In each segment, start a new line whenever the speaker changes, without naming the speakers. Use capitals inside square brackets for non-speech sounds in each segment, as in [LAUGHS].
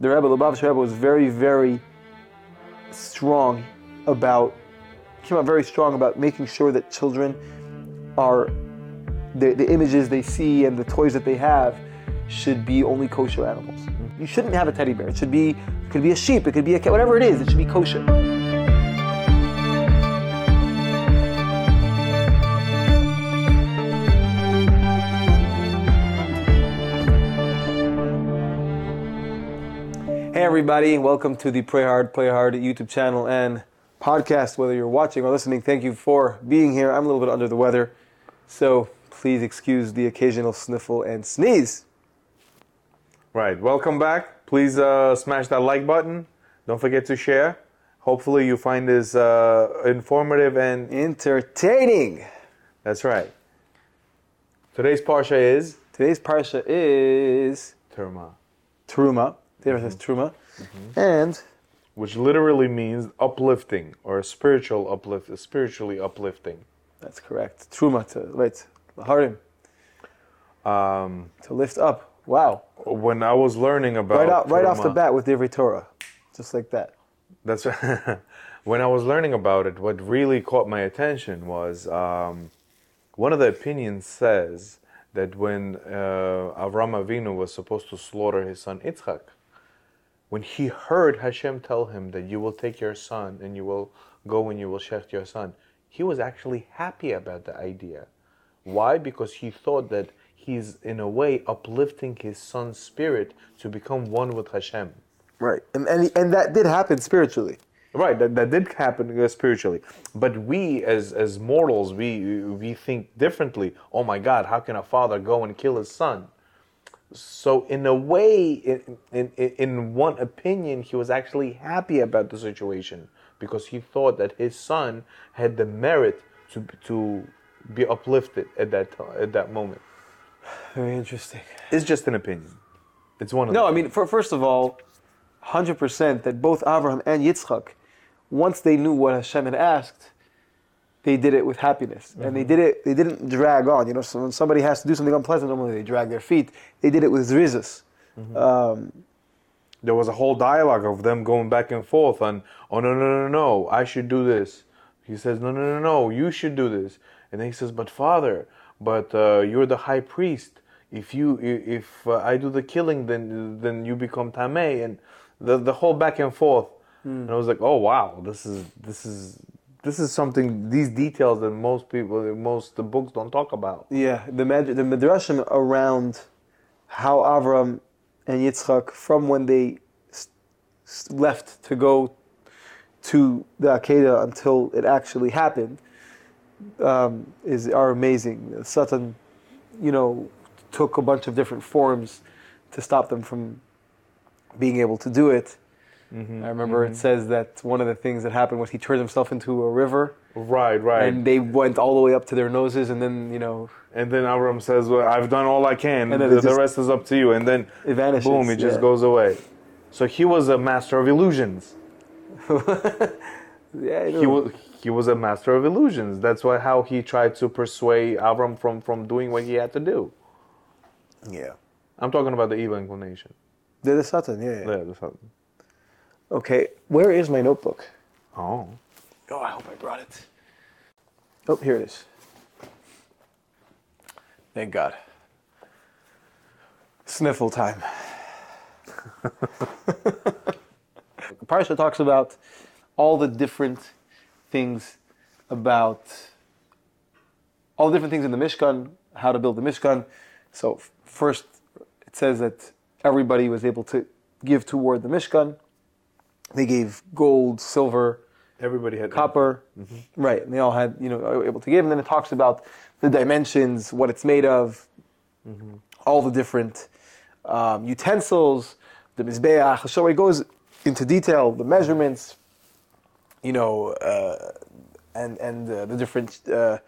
the Rebbe Lubavitch Rebbe was very, very strong about came out very strong about making sure that children are the, the images they see and the toys that they have should be only kosher animals. Mm-hmm. You shouldn't have a teddy bear. It should be it could be a sheep, it could be a cat, whatever it is, it should be kosher. Everybody, welcome to the Pray Hard, Play Hard YouTube channel and podcast. Whether you're watching or listening, thank you for being here. I'm a little bit under the weather, so please excuse the occasional sniffle and sneeze.
Right. Welcome back. Please uh, smash that like button. Don't forget to share. Hopefully, you find this uh, informative and
Entertaining.
that's right. Today's parsha is
Today's parsha is
Terma,
Truma. There says Truma, and
which literally means uplifting or spiritual uplift, spiritually uplifting.
that's correct. Truma to wait, Laharim
Um,
to lift up. Wow.
when I was learning about
Right out, right off the bat with Divrei Torah, just like that.
That's [LAUGHS] when I was learning about it. What really caught my attention was um, one of the opinions says that when uh, Avram Avinu was supposed to slaughter his son Yitzchak, when he heard Hashem tell him that you will take your son and you will go and you will shecht your son, he was actually happy about the idea. Why? Because he thought that he's in a way uplifting his son's spirit to become one with Hashem.
Right, and and, and that did happen spiritually.
Right, that, that did happen uh, spiritually, but we as as mortals, we we think differently. Oh my God, how can a father go and kill his son? So in a way, in in in one opinion, he was actually happy about the situation because he thought that his son had the merit to to be uplifted at that at that moment.
Very interesting.
It's just an opinion. It's one of
No, I mean, for, first of all, 100% that both Abraham and Yitzchak, once they knew what Hashem had asked, they did it with happiness. And they did it, they didn't drag on. You know, so when somebody has to do something unpleasant, normally they drag their feet. They did it with zrizus. Um,
there was a whole dialogue of them going back and forth on, oh no no no no, I should do this. He says, no no no no, you should do this. And then he says, but father, but uh, you're the high priest. If you if uh, I do the killing, then then you become tamei, and the the whole back and forth. And I was like, oh wow, this is this is this is something these details that most people most the books don't talk about.
yeah, the, Mad- the Midrashim around how Avram and Yitzchak, from when they s- s- left to go to the Akedah until it actually happened, um, is are amazing. Satan, you know, took a bunch of different forms to stop them from being able to do it. Mm-hmm. I remember it mm-hmm. says that one of the things that happened was he turned himself into a river,
Right, right.
and they went all the way up to their noses, and then you know
And then Avram says, well, "I've done all I can.
And
the, the rest is up to you." And then
it vanishes.
boom, it just
yeah.
goes away. So he was a master of illusions. [LAUGHS]
Yeah,
He was he was a master of illusions. That's why how he tried to persuade Avram from from doing what he had to do.
yeah.
I'm talking about the evil inclination.
They're the Satan. Yeah, yeah.
Yeah, that's how-
Okay, where is my notebook?
Oh,
Oh, I hope I brought it. Oh, here it is. Thank God. Sniffle time. [LAUGHS] Parsha talks about all the different things about all the different things in the Mishkan, how to build the Mishkan. So first, it says that everybody was able to give toward the Mishkan. They gave gold, silver,
everybody had
copper, right? And they all had, you know, able to give. And then it talks about the dimensions, what it's made of, all the different um, utensils, the mizbeach. So it goes into detail, the measurements, you know, uh, and and uh, the different uh,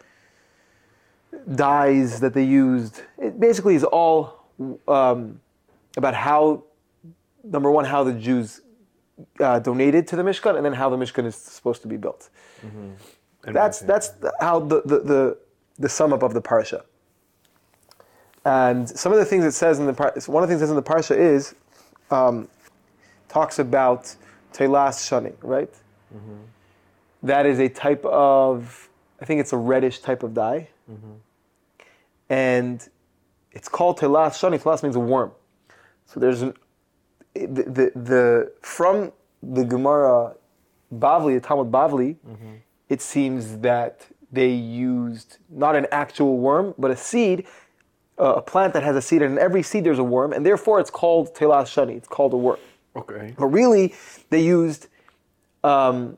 dyes that they used. It basically is all um, about how, number one, how the Jews uh, donated to the Mishkan, and then how the Mishkan is supposed to be built. That's that's how the, the, the, the sum up of the parsha. And some of the things it says in the par- one of the things it says in the parsha is, um, talks about telas shani, right? That is a type of, I think it's a reddish type of dye, and it's called telas shani. Telas means a worm. So there's an the, the, the from the Gemara Bavli, the Talmud Bavli, it seems that they used not an actual worm, but a seed, uh, a plant that has a seed, and in every seed there's a worm, and therefore it's called telas shani. It's called a worm.
Okay.
But really, they used um,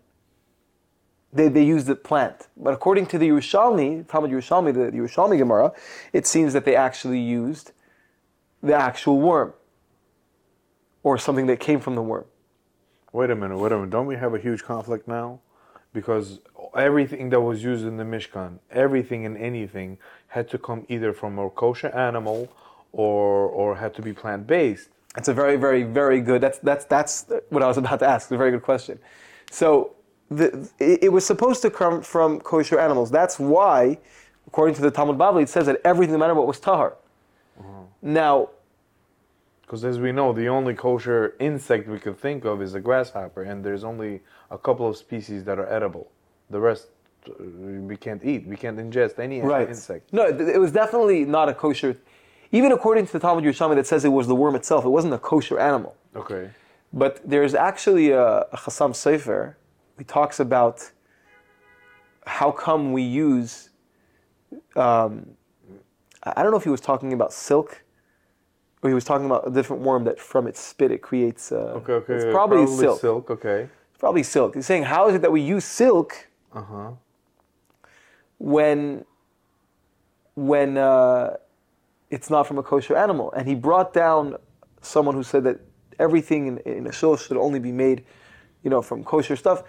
they, they used the plant. But according to the Yerushalmi, Talmud Yerushalmi, the, the Yerushalmi Gemara, it seems that they actually used the actual worm or something that came from the worm.
Wait a minute, wait a minute. Don't we have a huge conflict now? Because everything that was used in the Mishkan, everything and anything had to come either from a kosher animal or or had to be plant based.
That's a very, very, very good. That's that's that's what I was about to ask. It's a very good question. So the, it, it was supposed to come from kosher animals. That's why, according to the Talmud Bavli, it says that everything, no matter what, was tahar. Uh-huh. Now,
Because as we know, the only kosher insect we could think of is a grasshopper, and there's only a couple of species that are edible. The rest uh, we can't eat. We can't ingest any
right?
insect.
No, it, was definitely not a kosher. Even according to the Talmud Yerushalmi, that says it was the worm itself. It wasn't a kosher animal.
Okay.
But there's actually a, a Chassam Sofer. He talks about how come we use. Um, I don't know if he was talking about silk, he was talking about a different worm that from its spit it creates. Uh,
Okay. Okay.
It's probably, silk.
Silk. Okay.
It's probably silk. He's saying, how is it that we use silk
Uh huh.
when when uh, it's not from a kosher animal? And he brought down someone who said that everything in, in a shul should only be made, you know, from kosher stuff.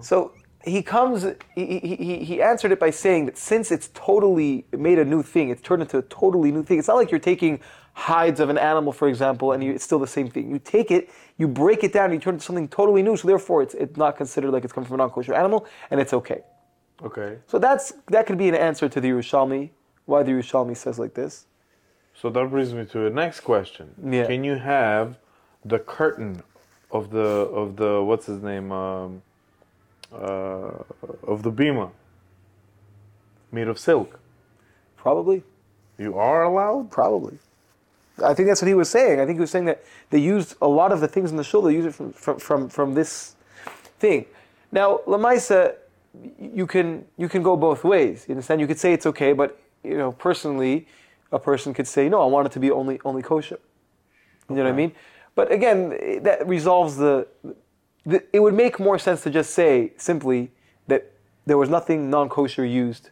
So he comes, he, he, he- he answered it by saying that since it's totally made a new thing, it's turned into a totally new thing. It's not like you're taking hides of an animal, for example, and you, it's still the same thing. You take it, you break it down, you turn it into something totally new. So therefore, it's, it's not considered like it's coming from a non-kosher animal, and it's okay.
Okay.
So that's that could be an answer to the Yerushalmi, why the Yerushalmi says like this.
So that brings me to the next question.
Yeah.
Can you have the curtain of the of the what's his name um, uh, of the bima made of silk?
Probably,
You are allowed.
probably. I think that's what he was saying. I think he was saying that they used a lot of the things in the shul. They use it from from from, from this thing. Now, lamaisa, you can you can go both ways. You understand? You could say it's okay, but you know, personally, a person could say no. I want it to be only only kosher. You know what I mean? But again, that resolves the, the. It would make more sense to just say simply that there was nothing non-kosher used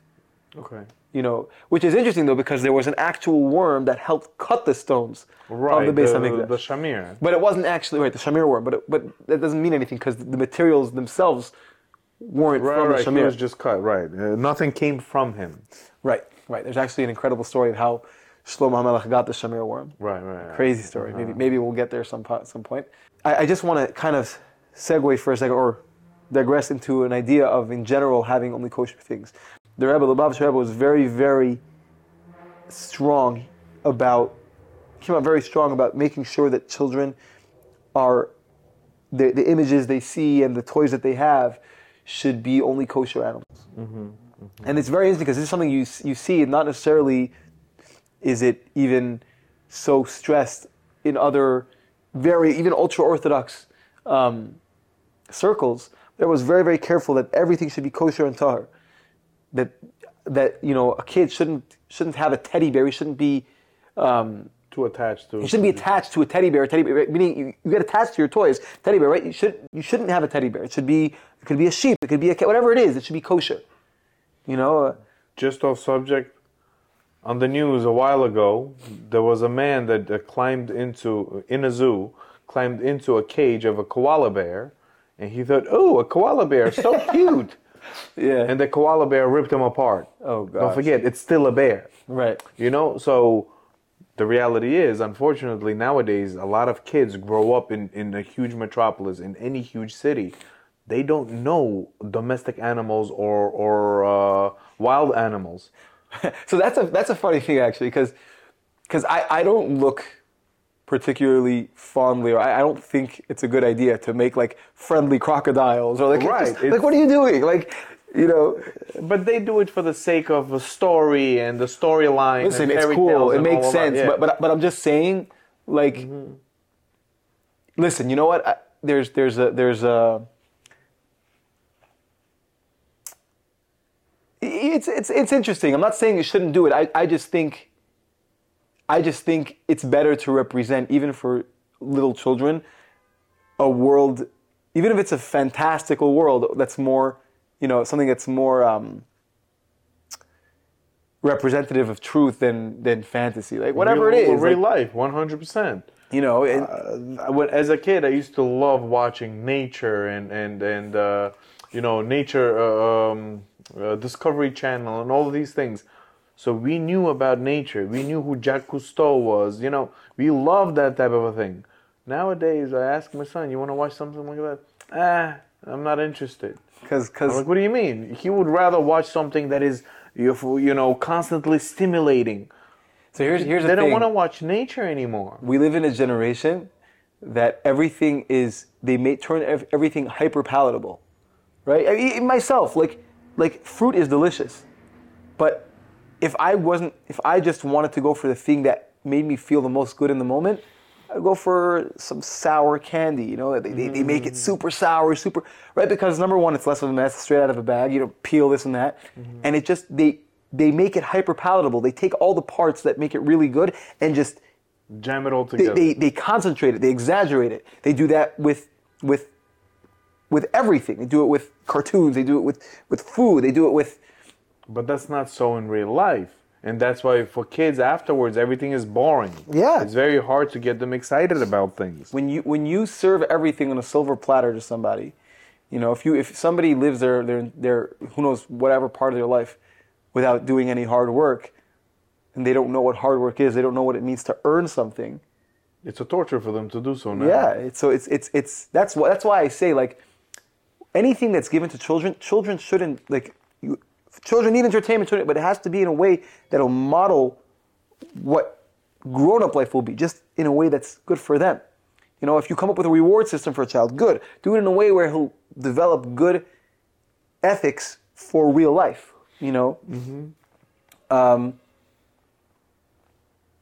Okay.
You know, which is interesting though because there was an actual worm that helped cut the stones
Right.
of the Beis Hamikdash.
the shamir.
but it wasn't actually right the shamir worm, but it, but that doesn't mean anything because the materials themselves weren't
Right.
from
Right.
the
He
shamir.
was just cut. Right. Uh, nothing came from him.
right, right. There's actually an incredible story of how Shlomo HaMelech got the shamir worm.
Right. Right. right.
Crazy story.
Uh-huh.
Maybe maybe we'll get there some some point. I, I just want to kind of segue for a second or digress into an idea of in general having only kosher things. The Rebbe, the Lubavitcher Rebbe, was very very strong about came out very strong about making sure that children are the, the images they see and the toys that they have should be only kosher animals. And it's very interesting because this is something you you see, and not necessarily is it even so stressed in other very even ultra orthodox um, circles. There was very very careful that everything should be kosher and tahar. That that you know a kid shouldn't shouldn't have a teddy bear. He shouldn't be um,
Too attached to.
you shouldn't be attached to a teddy bear. A teddy bear, right? meaning you, you get attached to your toys. Teddy bear, right? You should you shouldn't have a teddy bear. It should be it could be a sheep. It could be a cat. Whatever it is, it should be kosher. You know. Uh,
Just off subject. On the news a while ago, there was a man that uh, climbed into in a zoo, climbed into a cage of a koala bear, and he thought, "Oh, a koala bear, so [LAUGHS] cute!" [LAUGHS]
yeah.
And the koala bear ripped him apart.
Oh,
god.
Don't
forget, it's still a bear.
right.
You know, so the reality is, unfortunately, nowadays, a lot of kids grow up in, in a huge metropolis, in any huge city. They don't know domestic animals or, or uh, wild animals. [LAUGHS]
so that's a that's a funny thing actually because because I, I don't look particularly fondly, or I, I don't think it's a good idea to make like friendly crocodiles or like
Right,
just- like what are you doing? Like, you know,
But they do it for the sake of a story and the storyline.
listen,
and
it's
fairy
cool, it makes
all of that,
sense,
yeah. Mm-hmm.
but but but I'm just saying, like, listen, you know what? I, there's there's a there's a it's it's it's interesting. I'm not saying you shouldn't do it. I, I just think I just think it's better to represent even for little children a world even if it's a fantastical world that's more you know something that's more um, representative of truth than than fantasy like whatever
real,
it is
real
like,
life, 100%.
you know and,
Uh, as a kid, I used to love watching nature and and and uh, you know nature uh, um, uh, Discovery Channel and all of these things. So we knew about nature. We knew who Jacques Cousteau was. You know, we loved that type of a thing. Nowadays, I ask my son, "You want to watch something like that?" Ah, I'm not interested.
because
I'm like, what do you mean? He would rather watch something that is you know constantly stimulating.
so here's here's the
They don't
thing
want to watch nature anymore.
we live in a generation that everything is they may turn everything hyper palatable right I mean, myself like like fruit is delicious but if i wasn't if i just wanted to go for the thing that made me feel the most good in the moment i'd go for some sour candy you know they, they, they make it mm. super sour super right because number one it's less of a mess straight out of a bag you know peel this and that mm-hmm. and it just they they make it hyper palatable they take all the parts that make it really good and just
Jam it all
they,
together.
they, they concentrate it, they exaggerate it. They do that with with with everything. They do it with cartoons. They do it with with food. They do it with
But that's not so in real life. And that's why for kids afterwards everything is boring.
Yeah.
It's very hard to get them excited about things.
when you when you serve everything on a silver platter to somebody. You know, if you if somebody lives their their their who knows whatever part of their life without doing any hard work, and they don't know what hard work is, they don't know what it means to earn something.
It's a torture for them to do so now.
Yeah, it's, so it's it's it's that's why that's why I say like anything that's given to children, children shouldn't like you, children need entertainment, children- but it has to be in a way that'll model what grown-up life will be, just in a way that's good for them. You know, if you come up with a reward system for a child, good. Do it in a way where he'll develop good ethics for real life. You know. Um,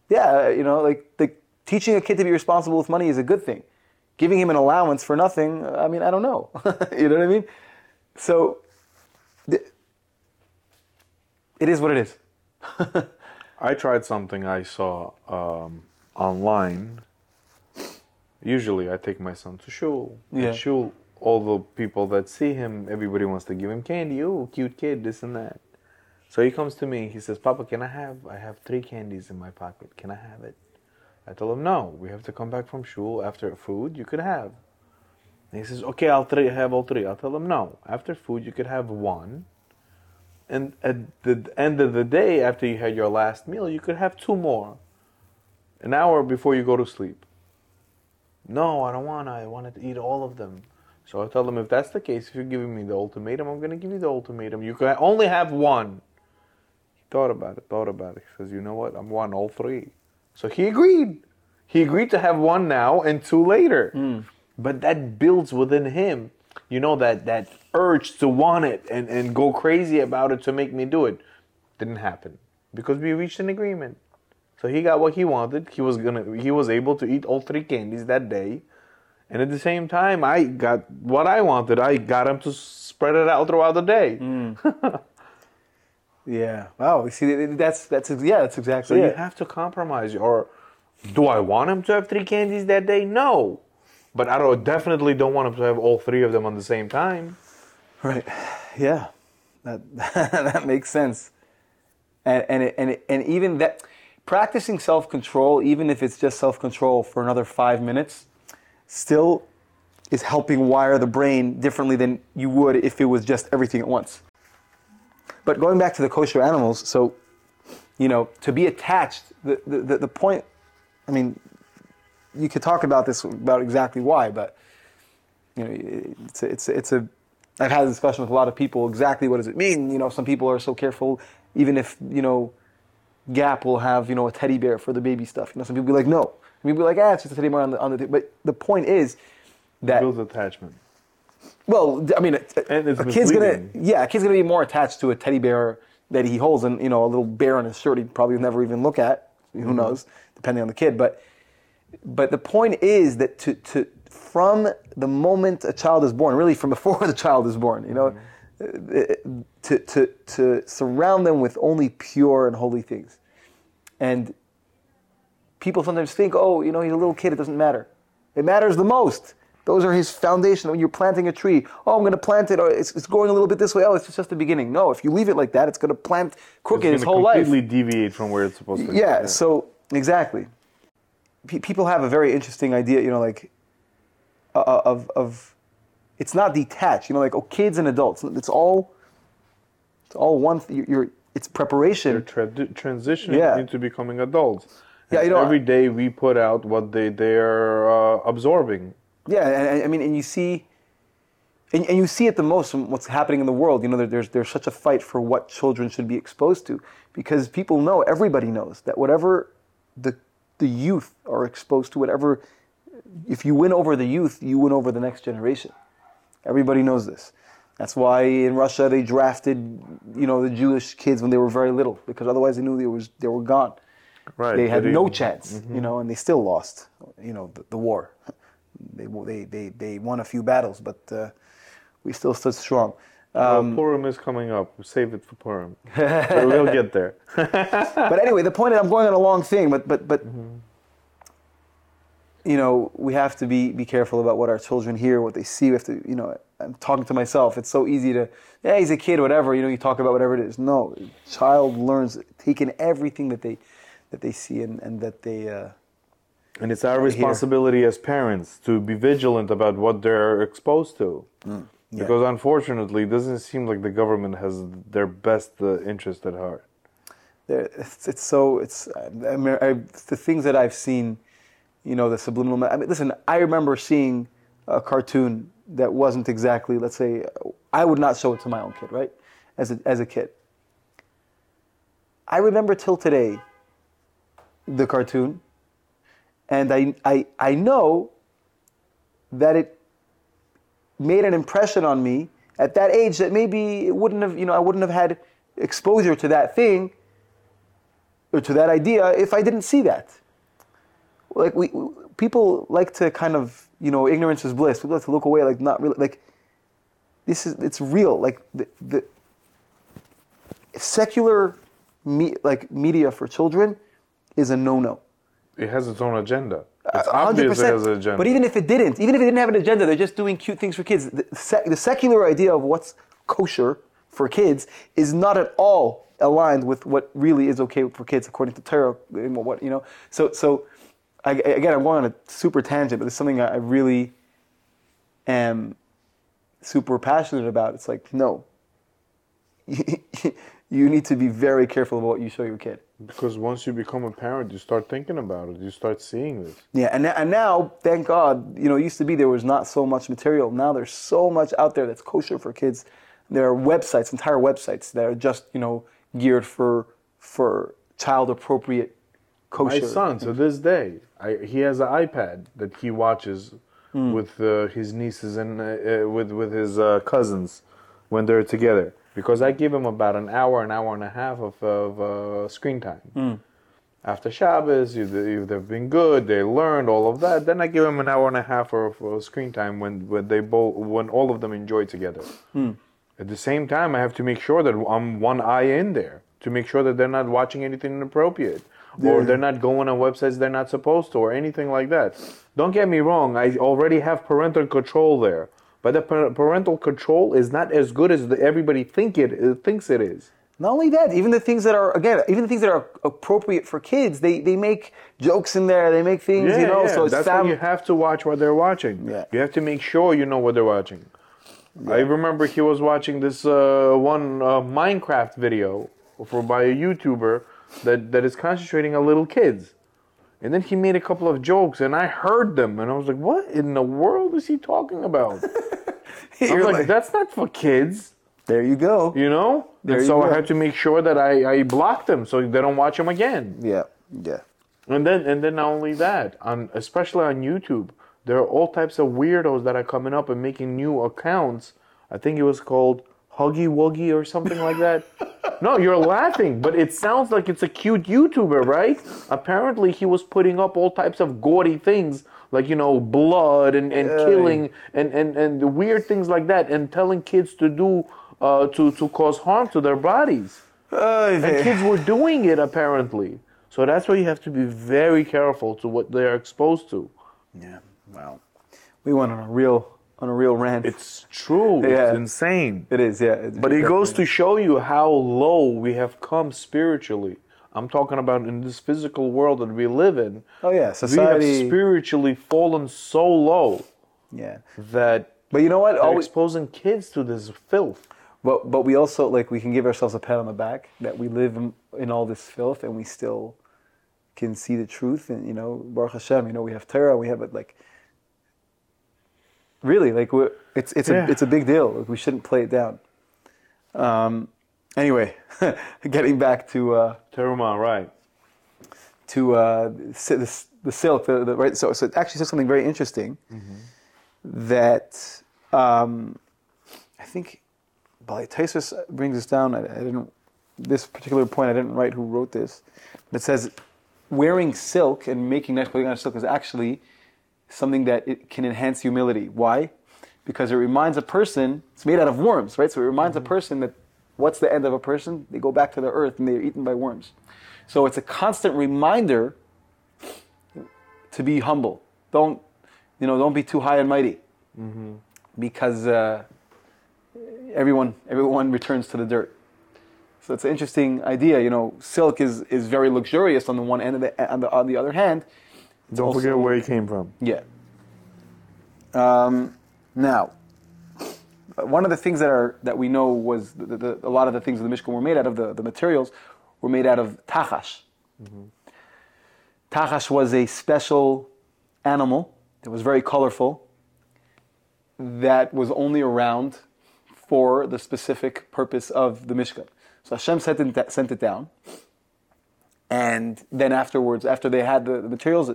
yeah, you know, like the teaching a kid to be responsible with money is a good thing. Giving him an allowance for nothing, I mean, I don't know. [LAUGHS] you know what I mean? So, it is what it is. [LAUGHS]
I tried something I saw um, online. Usually, I take my son to shul.
Yeah.
At shul, all the people that see him, everybody wants to give him candy. Oh, cute kid, this and that. So he comes to me. He says, "Papa, can I have? I have three candies in my pocket. Can I have it?" I tell him, "No. We have to come back from shul after food. You could have." And he says, "Okay, I'll three, have all three. I'll tell him, "No. After food, you could have one." And at the end of the day, after you had your last meal, you could have two more. An hour before you go to sleep. No, I don't want to. I wanted to eat all of them. So I tell them, if that's the case, if you're giving me the ultimatum, I'm going to give you the ultimatum. You can only have one. He thought about it, thought about it. He says, you know what? I'm one, all three. So he agreed. He agreed to have one now and two later. Hmm. But that builds within him, you know, that, that urge to want it and, and go crazy about it to make me do it. Didn't happen because we reached an agreement. So he got what he wanted. He was gonna. He was able to eat all three candies that day, and at the same time, I got what I wanted. I got him to spread it out throughout the day. Mm. [LAUGHS]
Yeah. Wow. See, that's that's yeah, that's
So
exactly
you have to compromise. Or do I want him to have three candies that day? No, but I don't, definitely don't want to have all three of them on the same time.
Right. Yeah. That [LAUGHS] that makes sense. And and it, and it, and even that practicing self-control, even if it's just self-control for another 5 minutes, still is helping wire the brain differently than you would if it was just everything at once. But going back to the kosher animals, so you know, to be attached, the the, the, the point I mean, you could talk about this about exactly why, but you know, it's a, it's a, it's a. I've had a discussion with a lot of people. Exactly what does it mean? You know, some people are so careful, even if you know, Gap will have you know a teddy bear for the baby stuff. You know, some people be like, no, We'd be like, ah, it's just a teddy bear on the on the. But the point is that
Builds attachment.
well, I mean, a,
And it's
a kid's gonna yeah, a kid's gonna be more attached to a teddy bear that he holds, and you know, a little bear on his shirt he'd probably never even look at. Who
Mm-hmm.
knows, depending on the kid. But but the point is that to to from the moment a child is born, really from before [LAUGHS] the child is born, you know,
Mm-hmm.
uh, to to to surround them with only pure and holy things, and people sometimes think, oh, you know, he's a little kid, it doesn't matter. It matters the most. Those are his foundation. When you're planting a tree, oh, I'm going to plant it. Or it's, it's going a little bit this way. Oh, it's just the beginning. No, if you leave it like that, it's going to plant crooked
It's
his whole life.
completely deviate from where it's supposed to be.
Yeah, so exactly. Pe- people have a very interesting idea, you know, like uh, of of it's not detached. You know, like oh, kids and adults. It's all it's all one. Th- you're, you're it's preparation.
They're tra- transitioning
Yeah.
into becoming adults.
Yeah, you know,
every day we put out what they they're uh, absorbing.
Yeah, and, and I mean, and you see, and, and you see it the most from what's happening in the world. You know, there, there's there's such a fight for what children should be exposed to, because people know, everybody knows that whatever the the youth are exposed to, whatever, if you win over the youth, you win over the next generation. Everybody knows this. That's why in Russia they drafted, you know, the Jewish kids when they were very little, because otherwise they knew they was they were gone.
Right.
They had no chance, you know, and they still lost, you know, the, the war. [LAUGHS] They, they, they, they won a few battles, but uh, we still stood strong.
Well,
Um,
Purim is coming up. Save it for Purim. [LAUGHS] We'll get there. [LAUGHS]
but anyway, the point is, I'm going on a long thing, but but but you know, we have to be be careful about what our children hear, what they see. We have to, you know, I'm talking to myself. It's so easy to, yeah, he's a kid, whatever. You know, you talk about whatever it is. No, child learns taking everything that they that they see and, and that they. Uh,
And it's our responsibility as parents to be vigilant about what they're exposed to.
Mm,
Because unfortunately, it doesn't seem like the government has their best uh, interest at heart.
there- it's, it's so it's I mean, I, the things that I've seen, you know, the subliminal. I mean, listen, I remember seeing a cartoon that wasn't exactly, let's say, I would not show it to my own kid, right? As a, as a kid, I remember till today the cartoon, and I I I know that it made an impression on me at that age that maybe it wouldn't have, you know, I wouldn't have had exposure to that thing or to that idea if I didn't see that. Like we, people like to kind of, you know, ignorance is bliss. People like to look away, like not really, like this is it's real. Like the, the secular, me, like media for children, is a no-no.
It has its own agenda. It's
A hundred
obvious it has
percent.
an agenda.
But even if it didn't, even if it didn't have an agenda, they're just doing cute things for kids. The, sec- the secular idea of what's kosher for kids is not at all aligned with what really is okay for kids according to Torah. What you know, so so I, again, I'm going on a super tangent, but it's something I I really am super passionate about. It's like no, [LAUGHS] you need to be very careful about what you show your kid.
Because once you become a parent, you start thinking about it. You start seeing this.
Yeah, and, and now, thank God, you know, it used to be there was not so much material. Now there's so much out there that's kosher for kids. There are websites, entire websites that are just, you know, geared for for child appropriate kosher.
My son, to this day, I, he has an iPad that he watches
Hmm.
with uh, his nieces and uh, uh, with with his uh, cousins when they're together. Because I give him about an hour, an hour and a half of, of uh, screen time.
Hmm.
After Shabbos, if they- if they've been good, they learned all of that. Then I give them an hour and a half of uh, screen time when, when they both when all of them enjoy together.
Hmm.
At the same time, I have to make sure that I'm one eye in there to make sure that they're not watching anything inappropriate or they're not going on websites they're not supposed to or anything like that. Don't get me wrong, I already have parental control there. But the parental control is not as good as the, everybody think it uh, thinks it is.
Not only that, even the things that are again, even the things that are appropriate for kids, they they make jokes in there. They make things, you know. So it's
that's
fam-
why you have to watch what they're watching.
Yeah.
You have to make sure you know what they're watching. I remember he was watching this uh, one uh, Minecraft video for by a YouTuber that, that is concentrating on little kids. And then he made a couple of jokes, and I heard them, and I was like, "What in the world is he talking about?" [LAUGHS] I'm
You're
like,
like,
"That's not for kids,"
there you go.
you know.
There
and so I had to make sure that I, I blocked them so they don't watch them again.
Yeah, yeah.
And then and then not only that, on especially on YouTube, there are all types of weirdos that are coming up and making new accounts. I think it was called Huggy Wuggy or something like that. no, you're laughing, but it sounds like it's a cute YouTuber, right? Apparently, he was putting up all types of gaudy things like you know blood and, and
Yeah.
killing and, and and weird things like that, and telling kids to do uh, to to cause harm to their bodies.
Uh,
And kids were doing it apparently. So that's why you have to be very careful to what they're exposed to.
yeah. well, We went on a real on a real rant.
It's true.
Yeah.
It's insane.
it is, yeah. It's
But it goes to show you how low we have come spiritually. I'm talking about in this physical world that we live in.
Oh yeah, society.
We have spiritually fallen so low
yeah.
that
But you know what? Always,
exposing kids to this filth.
but but we also like we can give ourselves a pat on the back that we live in, in all this filth and we still can see the truth and you know Baruch Hashem, you know we have Torah, we have it like really like we're, it's it's
Yeah.
a it's a big deal. We shouldn't play it down. Um, anyway, [LAUGHS] getting back to. Uh,
Teruma, right.
to uh, si- the, the silk, the, the, right? So, so it actually says something very interesting that um, I think Bali Taisus brings this down. I, I didn't this particular point. I didn't write who wrote this, but it says wearing silk and making nice clothing out of silk is actually something that it can enhance humility. Why? Because it reminds a person. It's made out of worms, right? So it reminds a person that what's the end of a person? They go back to the earth and they're eaten by worms. So it's a constant reminder to be humble. Don't, you know, don't be too high and mighty, because uh, everyone everyone returns to the dirt. So it's an interesting idea. You know, silk is is very luxurious on the one end, of the, on the on the other hand,
Don't
also-
forget where he came from.
yeah. Um, now, one of the things that are that we know was the, the, a lot of the things in the Mishkan were made out of the, the materials were made out of tachash. Tachash was a special animal that was very colorful that was only around for the specific purpose of the Mishkan. So Hashem sent it, sent it down, and then afterwards, after they had the, the materials,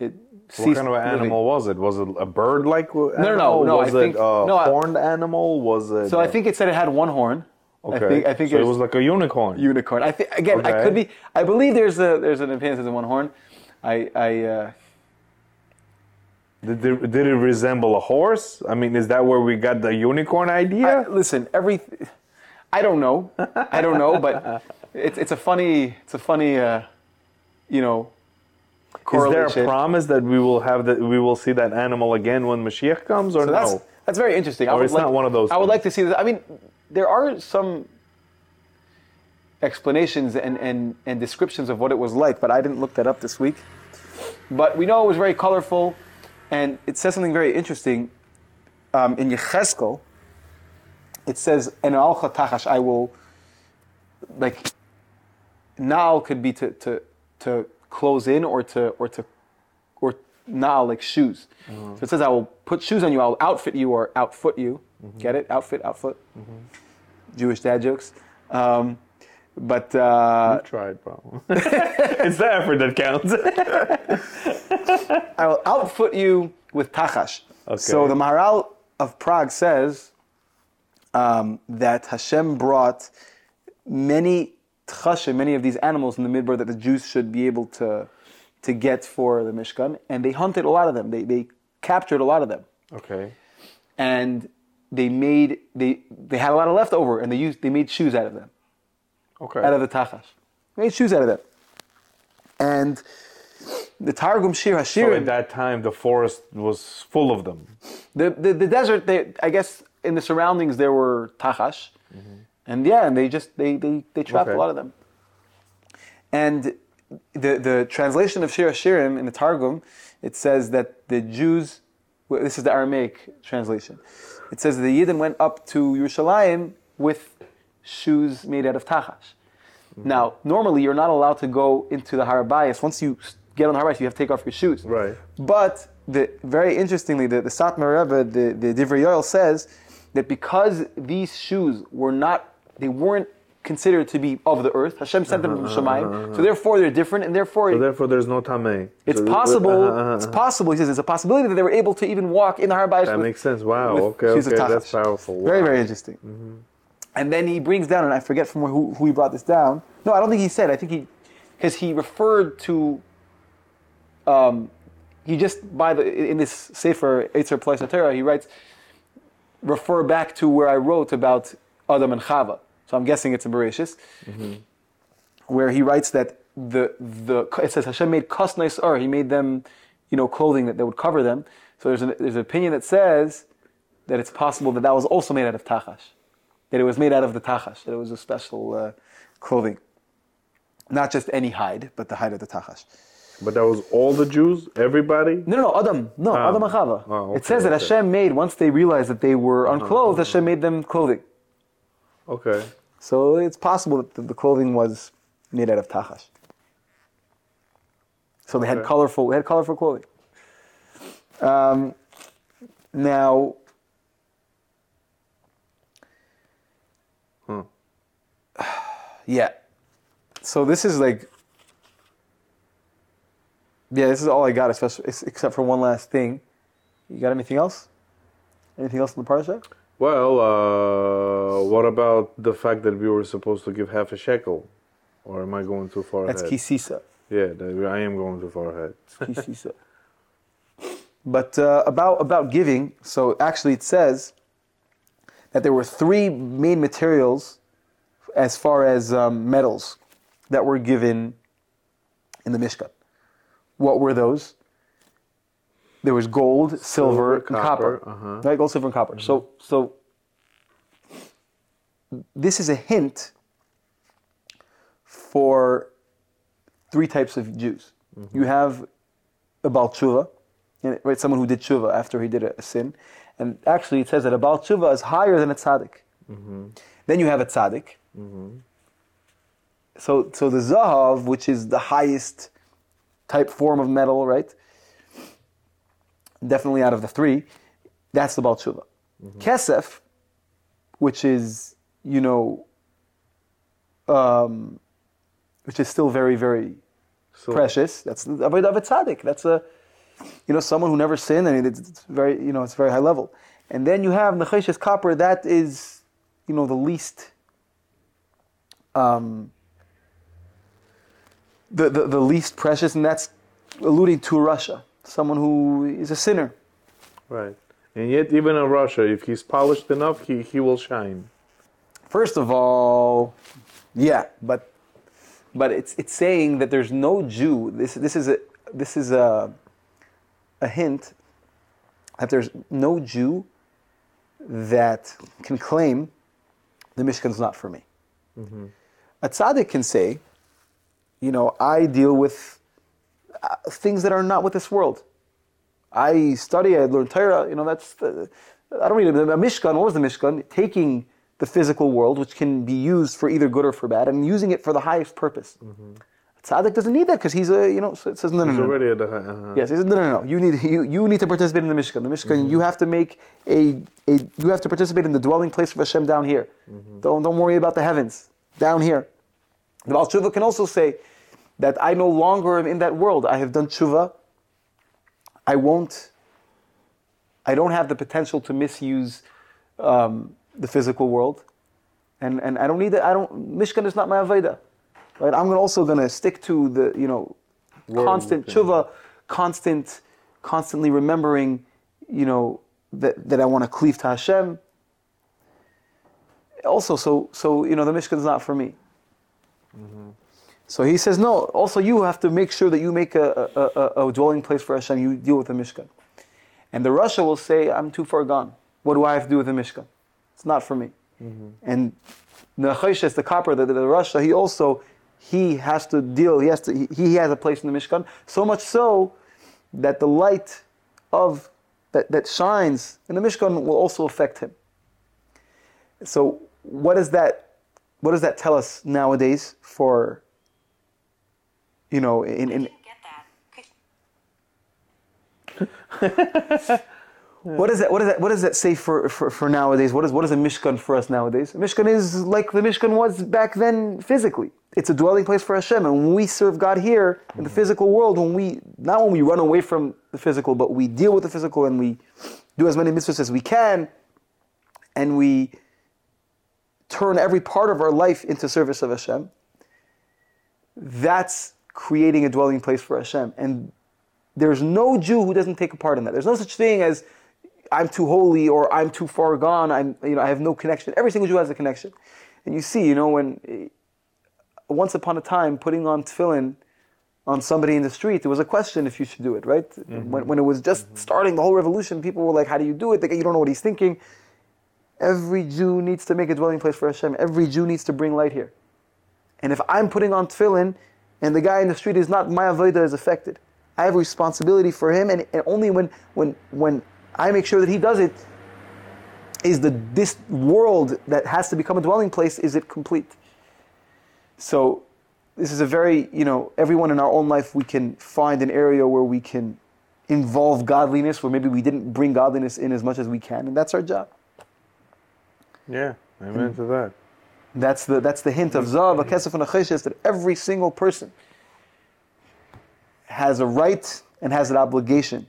it, it
What kind of
living.
animal was it? Was it a bird-like no,
no, no, I
Was
think-
a
no, I-
horned animal? Was it?
So I think it said it had one horn.
Okay.
I think I think
so it was like a unicorn.
unicorn. I think again, I could be. I believe there's a there's an that says one horn. I I uh,
Did, it, did it resemble a horse? I mean, is that where we got the unicorn idea?
I- listen. Every I don't know. I don't know, but it's it's a funny it's a funny uh, you know
is there a promise that we will have that we will see that animal again when Mashiach comes, or
So that's
no?
that's very interesting. I
Or
would
it's
like,
not one of those
I would
things.
like to see this. I mean, there are some explanations and, and, and descriptions of what it was like, but I didn't look that up this week. But we know it was very colorful, and it says something very interesting. Um, in Yecheskel, it says, "En al I will." Like, now could be to, to to close in or to or to or now like shoes. So it says, I will put shoes on you, I'll outfit you or outfoot you. Get it? Outfit, outfoot. Jewish dad jokes. Um, but uh,
tried, bro. [LAUGHS] it's the effort that counts. [LAUGHS]
I will outfoot you with tachash.
Okay.
So the Maharal of Prague says um, that Hashem brought many tchashim, many of these animals in the midbar that the Jews should be able to to get for the Mishkan, and they hunted a lot of them. They they captured a lot of them.
okay.
and they made they they had a lot of leftover and they used they made shoes out of them
Okay.
out of the tachash made shoes out of them and the Targum Shir
so at that time, the forest was full of them.
the, the the desert they I guess in the surroundings there were tachash mm-hmm. And yeah and they just they they, they trapped
Okay.
a lot of them. And the the translation of Shir Hashirim in the Targum it says that the Jews well, this is the Aramaic translation. It says the Yidden went up to Yerushalayim with shoes made out of tachash. Mm-hmm. Now normally you're not allowed to go into the Har Habayis. Once you get on the Har Habayis you have to take off your shoes.
Right.
but the, very interestingly, the, the Satmar Rebbe, the, the Divrei Yoel says that because these shoes were not, they weren't considered to be of the earth. Hashem sent them from Shemayim, so therefore they're different, and therefore
So therefore, there's no tamei.
it's
So-
possible.
uh, uh, uh,
It's possible. He says it's a possibility that they were able to even walk in the Har
That
with-
makes sense. Wow. Okay. Okay. That's powerful.
Very,
Wow.
very interesting. And then he brings down, and I forget from who, who he brought this down. No, I don't think he said. I think he, because he referred to, um, he just by the in this sefer Eitzer Place he writes, refer back to where I wrote about Adam and Chava. So I'm guessing it's in Bereshis, where he writes that the the it says Hashem made kasnais ur. He made them, you know, clothing that, that would cover them. So there's an, there's an opinion that says that it's possible that that was also made out of tachash, that it was made out of the tachash, that it was a special uh, clothing, not just any hide, but the hide of the tachash.
But that was all the Jews, everybody.
No, no, no, Adam, no,
Ah.
Adam and Chava. It
okay,
says that
okay.
Hashem made once they realized that they were unclothed, Hashem made them clothing.
Okay.
So it's possible that the- the clothing was made out of tachash. So they had colorful, they had colorful clothing. Um, now,
Hmm. [SIGHS]
yeah. So this is like, yeah, this is all I got, especially except for one last thing. You got anything else? Anything else in the parsha?
Well, uh, what about the fact that we were supposed to give half a shekel? Or am I going too far
That's
ahead?
Ki Sisa.
Yeah, that- I am going too far ahead.
Ki Sisa. [LAUGHS] But uh, about about giving, so actually it says that there were three main materials as far as um, metals that were given in the Mishkan. What were those? There was gold, silver,
Silver,
and copper.
copper, uh-huh.
Right, gold, silver, and copper. So, mm-hmm. so this is a hint for three types of Jews. Mm-hmm. You have a Baal Tshuva, right, someone who did Tshuva after he did a, a sin. And actually, it says that a Baal Tshuva is higher than a Tzaddik. Mm-hmm. Then you have a Tzaddik. So, so the Zahav, which is the highest type form of metal, right? Definitely out of the three, that's the Baal Tshuva. Kesef, which is, you know, um, which is still very, very
So,
precious. That's the avodah tzaddik. That's a, you know, someone who never sinned. I mean, it's, it's very, you know, it's very high level. And then you have necheshes copper. That is, you know, the least, um, the, the the least precious, and that's alluding to Rasha, someone who is a sinner.
Right. And yet, even in Rasha, if he's polished enough, he, he will shine.
First of all, yeah, but but it's it's saying that there's no Jew. This this is a this is a a hint that there's no Jew that can claim the Mishkan's not for me. Mm-hmm. A tzaddik can say, you know, I deal with Uh, things that are not with this world. I study, I learn Torah, you know, that's, the, I don't need a, a Mishkan, what was the Mishkan? Taking the physical world, which can be used for either good or for bad, and using it for the highest purpose. Mm-hmm. A tzaddik doesn't need that because he's a, you know, so it says, no, no,
He's
no. no.
already at the high. Uh-huh.
Yes, he says, no, no, no. You need you, you need to participate in the Mishkan. The Mishkan, you mm-hmm. have to make a, a you have to participate in the dwelling place of Hashem down here. Mm-hmm. Don't don't worry about the heavens down here. The Baal Tshuva can also say that I no longer am in that world. I have done tshuva. I won't. I don't have the potential to misuse um, the physical world, and and I don't need that. I don't. Mishkan is not my avodah, right? I'm also gonna stick to the you know constant
thing.
tshuva, constant, constantly remembering, you know that that I want to cleave to Hashem. Also, so so you know the Mishkan is not for me. So he says, no, also you have to make sure that you make a, a, a, a dwelling place for Hashem. You deal with the Mishkan. And the Rasha will say, I'm too far gone. What do I have to do with the Mishkan? It's not for me. Mm-hmm. And the Choshes, the copper, the, the, the Rasha, he also, he has to deal, he has to, he, he has a place in the Mishkan. So much so that the light of, that, that shines in the Mishkan will also affect him. So what does that, what does that tell us nowadays for, you know, in, in
Get that. [LAUGHS]
What is that? What does that? What does that say for, for, for nowadays? What is what is a mishkan for us nowadays? A mishkan is like the mishkan was back then physically. It's a dwelling place for Hashem, and when we serve God here in the mm-hmm. physical world, when we not when we run away from the physical, but we deal with the physical and we do as many mitzvahs as we can, and we turn every part of our life into service of Hashem. That's creating a dwelling place for Hashem, and there's no Jew who doesn't take a part in that. There's no such thing as I'm too holy or I'm too far gone. I'm, you know, I have no connection. Every single Jew has a connection. And you see, you know, when once upon a time putting on tefillin on somebody in the street, there was a question if you should do it, right? Mm-hmm. When, when it was just mm-hmm. starting the whole revolution, people were like, "How do you do it?" They, you don't know what he's thinking. Every Jew needs to make a dwelling place for Hashem. Every Jew needs to bring light here. And if I'm putting on tefillin and the guy in the street is not, my avodah is affected. I have a responsibility for him, and, and only when, when, when I make sure that he does it, is the this world that has to become a dwelling place is it complete. So this is a very you know everyone in our own life we can find an area where we can involve godliness where maybe we didn't bring godliness in as much as we can, and that's our job.
Yeah, amen to that.
That's the that's the hint of Zahav Kesef, and that every single person has a right and has an obligation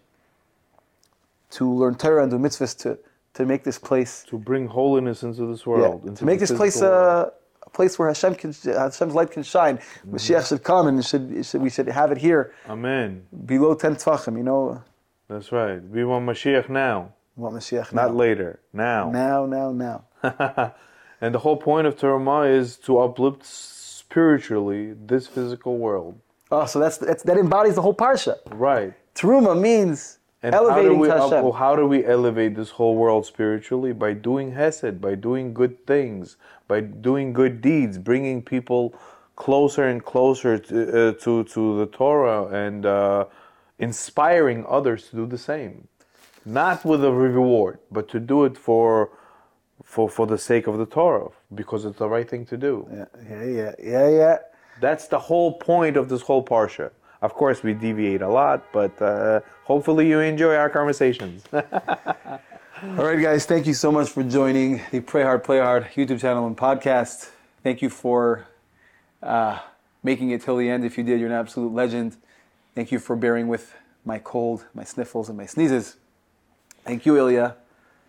to learn Torah and do mitzvahs to, to make this place
To bring holiness into this
yeah,
world. into
to make this place
a, uh,
a place where Hashem can, Hashem's light can shine. Mm-hmm. Mashiach should come and should, should, we should have it here
Amen.
below 10 tvachim, you know.
That's right. We want Mashiach now,
We want Mashiach now.
not later. Now.
Now, now, now. [LAUGHS]
and the whole point of Terumah is to uplift spiritually this physical world.
Oh, so that's, that's that embodies the whole parsha.
Right.
Teruma means
And how do,
elevating
we up- how do we elevate this whole world spiritually? By doing hesed, by doing good things, by doing good deeds, bringing people closer and closer to, uh, to, to the Torah and uh, inspiring others to do the same. Not with a reward, but to do it for, for, for the sake of the Torah, because it's the right thing to do.
yeah, yeah, yeah, yeah, yeah.
That's the whole point of this whole parsha. Of course, we deviate a lot, but uh, hopefully you enjoy our conversations. [LAUGHS]
All right, guys, thank you so much for joining the Pray Hard, Play Hard YouTube channel and podcast. Thank you for uh, making it till the end. If you did, you're an absolute legend. Thank you for bearing with my cold, my sniffles, and my sneezes. Thank you, Ilya.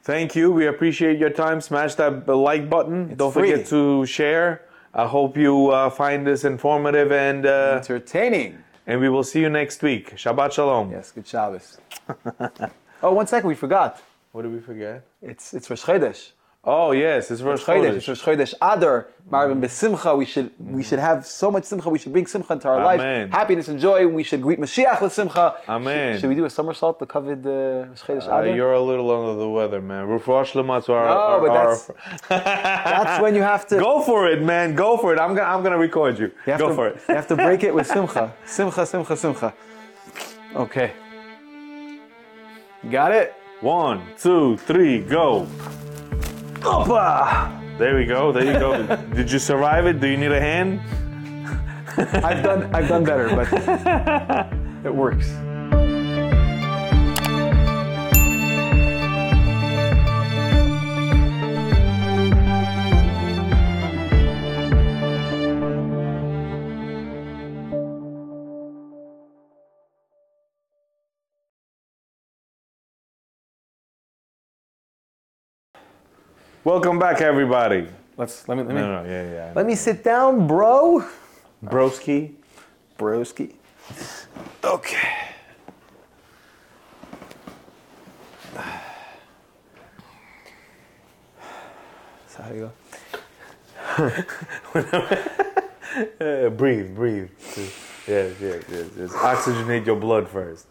Thank you. We appreciate your time. Smash that like button. Don't
free.
forget to share. I hope you uh, find this informative, and uh,
Entertaining.
and we will see you next week. Shabbat shalom.
Yes, good Shabbos. [LAUGHS] oh, one second, we forgot.
What did we forget?
It's it's Rosh Chodesh.
Oh yes, it's Rosh
Chodesh. It's Rosh Chodesh Adar. Marbin besimcha. We should we should have so much simcha. We should bring simcha into our
Amen.
life. Happiness and joy. We should greet Mashiach with simcha.
Amen.
Should, should we do a somersault to cover the Rosh Chodesh
Uh, you're a little under the weather, man. Refuah shlema to our,
No, but
our-
that's- That's when you have to. [LAUGHS]
Go for it, man. Go for it. I'm gonna I'm gonna record you.
You
Go
to,
for it.
You have to break it with [LAUGHS] simcha. Simcha, simcha, simcha. Okay. Got it?
One, two, three, go.
Opa!
There we go. There you go. [LAUGHS] Did you survive it? Do you need a hand?
I've done I've done better, but [LAUGHS] it works.
Welcome back, everybody.
Let's let me let me
No, no, yeah, yeah.
let me sit down, bro.
Broski.
Broski. Okay. So how do you go?
Uh, breathe, breathe. Yes, yes, yes, yes. Oxygenate your blood first.